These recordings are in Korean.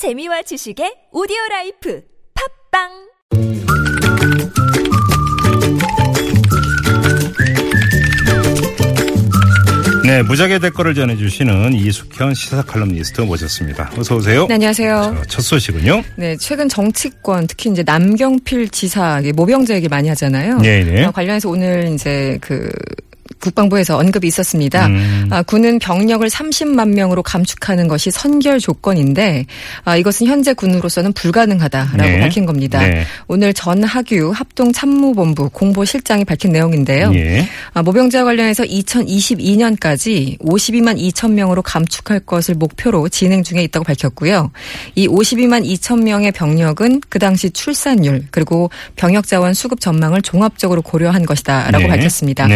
재미와 지식의 오디오 life 팟빵 네, 무적의 댓글을 전해주시는 이숙현 시사 칼럼니스트 모셨습니다. 어서 오세요. 네, 안녕하세요. 자, 첫 소식은요? 네, 최근 정치권 특히 이제 남경필 지사 모병제 얘기 많이 하잖아요. 네, 네. 어, 관련해서 오늘 이제 그 국방부에서 언급이 있었습니다. 음. 아, 군은 병력을 30만 명으로 감축하는 것이 선결 조건인데 아, 이것은 현재 군으로서는 불가능하다라고 네. 밝힌 겁니다. 네. 오늘 전하규 합동참모본부 공보실장이 밝힌 내용인데요. 예. 아, 모병제와 관련해서 2022년까지 52만 2천 명으로 감축할 것을 목표로 진행 중에 있다고 밝혔고요. 이 52만 2천 명의 병력은 그 당시 출산율 그리고 병역 자원 수급 전망을 종합적으로 고려한 것이다라고 네. 밝혔습니다.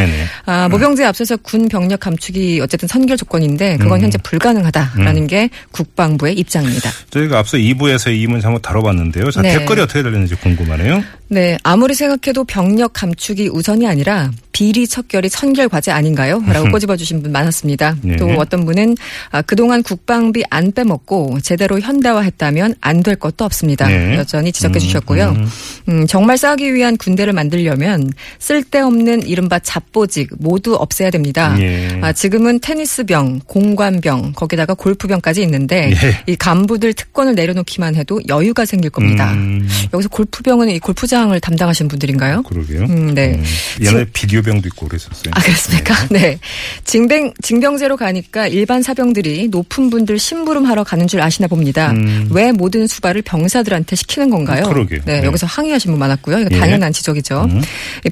아, 모병제에 앞서서 군 병력 감축이 어쨌든 선결 조건인데 그건 현재 불가능하다라는 게 국방부의 입장입니다. 저희가 앞서 2부에서 이 문제 한번 다뤄봤는데요. 자, 네. 댓글이 어떻게 달렸는지 궁금하네요. 네, 아무리 생각해도 병력 감축이 우선이 아니라 비리 척결이 선결 과제 아닌가요? 라고 꼬집어 주신 분 많았습니다. 네. 또 어떤 분은 아, 그동안 국방비 안 빼먹고 제대로 현대화했다면 안 될 것도 없습니다. 네. 여전히 지적해 음, 주셨고요. 음. 음, 정말 싸기 위한 군대를 만들려면 쓸데없는 이른바 잡보직 모두 없애야 됩니다. 예. 아, 지금은 테니스병, 공관병, 거기다가 골프병까지 있는데 예. 이 간부들 특권을 내려놓기만 해도 여유가 생길 겁니다. 음, 여기서 골프병은 이 골프장을 담당하신 분들인가요? 그러게요. 음, 네. 음, 옛날에 비디오 병도 있고 그랬었어요. 아, 그렇습니까? 네. 징병, 징병제로 가니까 일반 사병들이 높은 분들 심부름하러 가는 줄 아시나 봅니다. 음. 왜 모든 수발을 병사들한테 시키는 건가요? 그러게요. 네, 네. 여기서 항의하신 분 많았고요. 이거 예. 당연한 지적이죠. 음.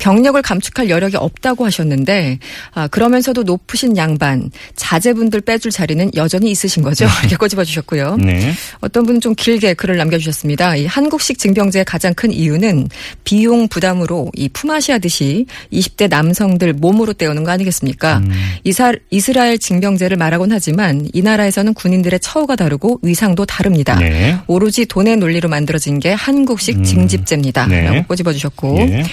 병력을 감축할 여력이 없다고 하셨는데, 아, 그러면서도 높으신 양반, 자제분들 빼줄 자리는 여전히 있으신 거죠. 이렇게 꼬집어 주셨고요. 네. 어떤 분은 좀 길게 글을 남겨주셨습니다. 이 한국식 징병제의 가장 큰 이유는 비용 부담으로 이 품앗이 하듯이 20대 남 성들 몸으로 때우는 거 아니겠습니까? 음. 이사, 이스라엘 징병제를 말하곤 하지만 이 나라에서는 군인들의 처우가 다르고 위상도 다릅니다. 네. 오로지 돈의 논리로 만들어진 게 한국식 징집제입니다. 네. 라고 꼬집어 주셨고 예.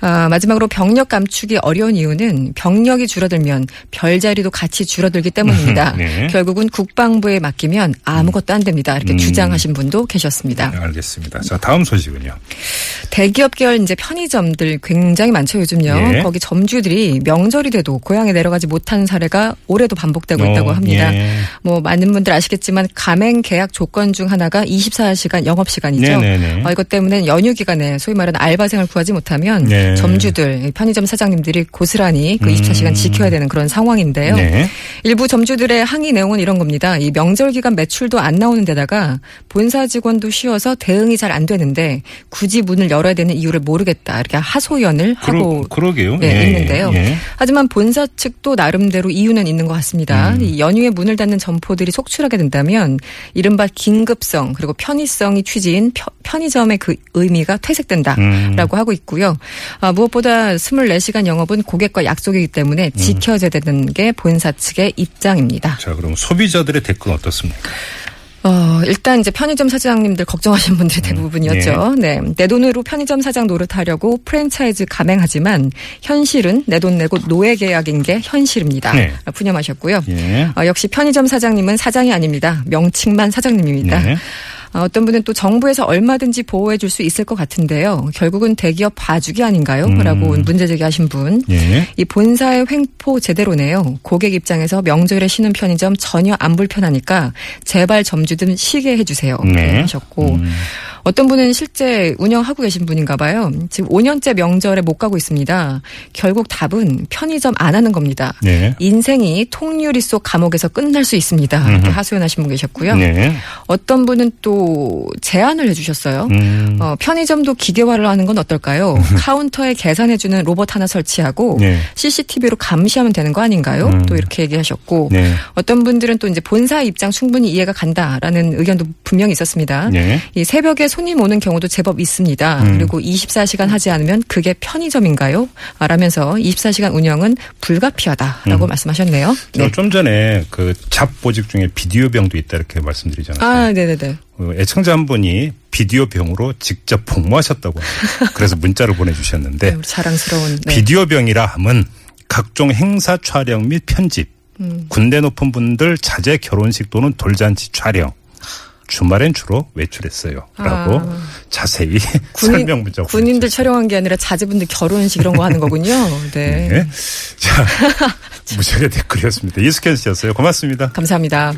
아, 마지막으로 병력 감축이 어려운 이유는 병력이 줄어들면 별자리도 같이 줄어들기 때문입니다. 네. 결국은 국방부에 맡기면 아무것도 안 됩니다. 이렇게 음. 주장하신 분도 계셨습니다. 네, 알겠습니다. 자, 다음 소식은요. 대기업 계열 이제 편의점들 굉장히 많죠 요즘요. 예. 거기 점주들이 명절이 돼도 고향에 내려가지 못하는 사례가 올해도 반복되고 있다고 어, 합니다. 예. 뭐 많은 분들 아시겠지만 가맹 계약 조건 중 하나가 24시간 영업 시간이죠. 네네네. 어, 이것 때문에 연휴 기간에 소위 말하는 알바생을 구하지 못하면 네. 점주들, 편의점 사장님들이 고스란히 그 24시간 음. 지켜야 되는 그런 상황인데요. 네. 일부 점주들의 항의 내용은 이런 겁니다. 이 명절 기간 매출도 안 나오는 데다가 본사 직원도 쉬어서 대응이 잘 안 되는데 굳이 문을 열어야 되는 이유를 모르겠다. 이렇게 하소연을 하고 그러, 그러게요. 네, 예, 있는데요. 예. 하지만 본사 측도 나름대로 이유는 있는 것 같습니다. 음. 이 연휴에 문을 닫는 점포들이 속출하게 된다면 이른바 긴급성 그리고 편의성이 취지인 펴- 편의점의 그 의미가 퇴색된다라고 음. 하고 있고요. 아, 무엇보다 24시간 영업은 고객과 약속이기 때문에 음. 지켜져야 되는 게 본사 측의 입장입니다. 자, 그럼 소비자들의 댓글은 어떻습니까? 어, 일단 이제 편의점 사장님들 걱정하신 분들이 대부분이었죠. 네. 내 돈으로 편의점 사장 노릇하려고 프랜차이즈 감행하지만 현실은 내 돈 내고 노예 계약인 게 현실입니다. 네. 푸념하셨고요. 예. 어, 역시 편의점 사장님은 사장이 아닙니다. 명칭만 사장님입니다. 네. 어, 어떤 분은 또 정부에서 얼마든지 보호해 줄 수 있을 것 같은데요. 결국은 대기업 봐주기 아닌가요? 음. 라고 문제 제기하신 분. 예. 이 본사의 횡포 제대로네요. 고객 입장에서 명절에 쉬는 편의점 전혀 안 불편하니까 제발 점주 좀 쉬게 해주세요. 네. 하셨고 음. 어떤 분은 실제 운영하고 계신 분인가 봐요. 지금 5년째 명절에 못 가고 있습니다. 결국 답은 편의점 안 하는 겁니다. 네. 인생이 통유리 속 감옥에서 끝날 수 있습니다. 이렇게 음흠. 하소연하신 분 계셨고요. 네. 어떤 분은 또 제안을 해주셨어요. 음. 어, 편의점도 기계화를 하는 건 어떨까요? 카운터에 계산해주는 로봇 하나 설치하고 네. CCTV로 감시하면 되는 거 아닌가요? 음. 또 이렇게 얘기하셨고 네. 어떤 분들은 또 이제 본사 입장 충분히 이해가 간다라는 의견도 분명히 있었습니다. 네. 이 새벽에 손님 오는 경우도 제법 있습니다. 음. 그리고 24시간 하지 않으면 그게 편의점인가요? 라면서 24시간 운영은 불가피하다라고 음. 말씀하셨네요. 네. 저좀 전에 그 잡보직 중에 비디오병도 있다 이렇게 말씀드리잖아요. 아, 네네네. 어, 애청자 한 분이 비디오병으로 직접 복무하셨다고 합니다. 그래서 문자를 보내주셨는데 네, 자랑스러운. 네. 비디오병이라 함은 각종 행사 촬영 및 편집, 음. 군대 높은 분들 자제 결혼식 또는 돌잔치 촬영, 주말엔 주로 외출했어요. 라고 아. 자세히 군인, 설명 문자 군인들 촬영한 게 아니라 자제분들 결혼식 이런 거 하는 거군요. 네. 네. 자, 무지하게 댓글이었습니다. 이스캔 씨였어요. 고맙습니다. 감사합니다.